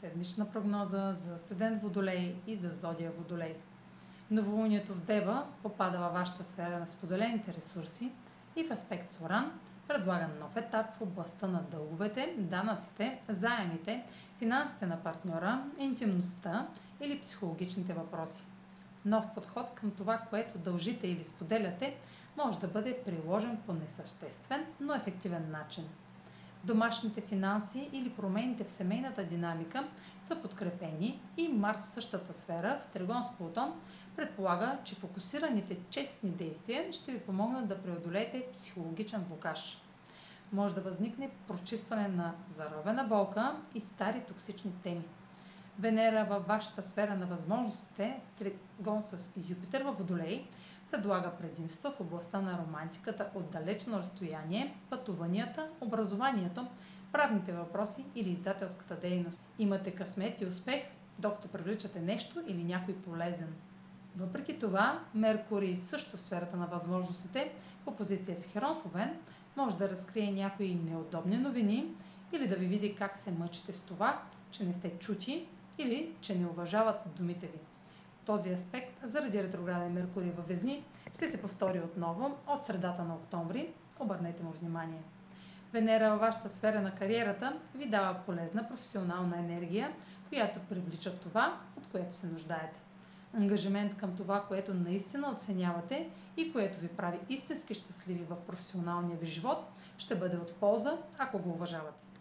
седмична прогноза за Седен Водолей и за Зодия Водолей. Новолунието в Дева попада във вашата сфера на споделените ресурси и в аспект с Оран предлага нов етап в областта на дълговете, данъците, заемите, финансите на партньора, интимността или психологичните въпроси. Нов подход към това, което дължите или споделяте, може да бъде приложен по несъществен, но ефективен начин – домашните финанси или промените в семейната динамика са подкрепени и Марс в същата сфера в Тригон с Плутон предполага, че фокусираните честни действия ще ви помогнат да преодолеете психологичен блокаж. Може да възникне прочистване на заровена болка и стари токсични теми. Венера във вашата сфера на възможностите Тригон с Юпитер във Водолей предлага предимства в областта на романтиката от далечно разстояние, пътуванията, образованието, правните въпроси или издателската дейност. Имате късмет и успех, докато привличате нещо или някой полезен. Въпреки това, Меркурий също в сферата на възможностите, в опозиция с Херон в може да разкрие някои неудобни новини или да ви види как се мъчите с това, че не сте чути или че не уважават думите ви. Този аспект, заради ретрограден Меркурий във Везни, ще се повтори отново от средата на октомври. Обърнете му внимание. Венера във вашата сфера на кариерата ви дава полезна професионална енергия, която привлича това, от което се нуждаете. Ангажимент към това, което наистина оценявате и което ви прави истински щастливи в професионалния ви живот, ще бъде от полза, ако го уважавате.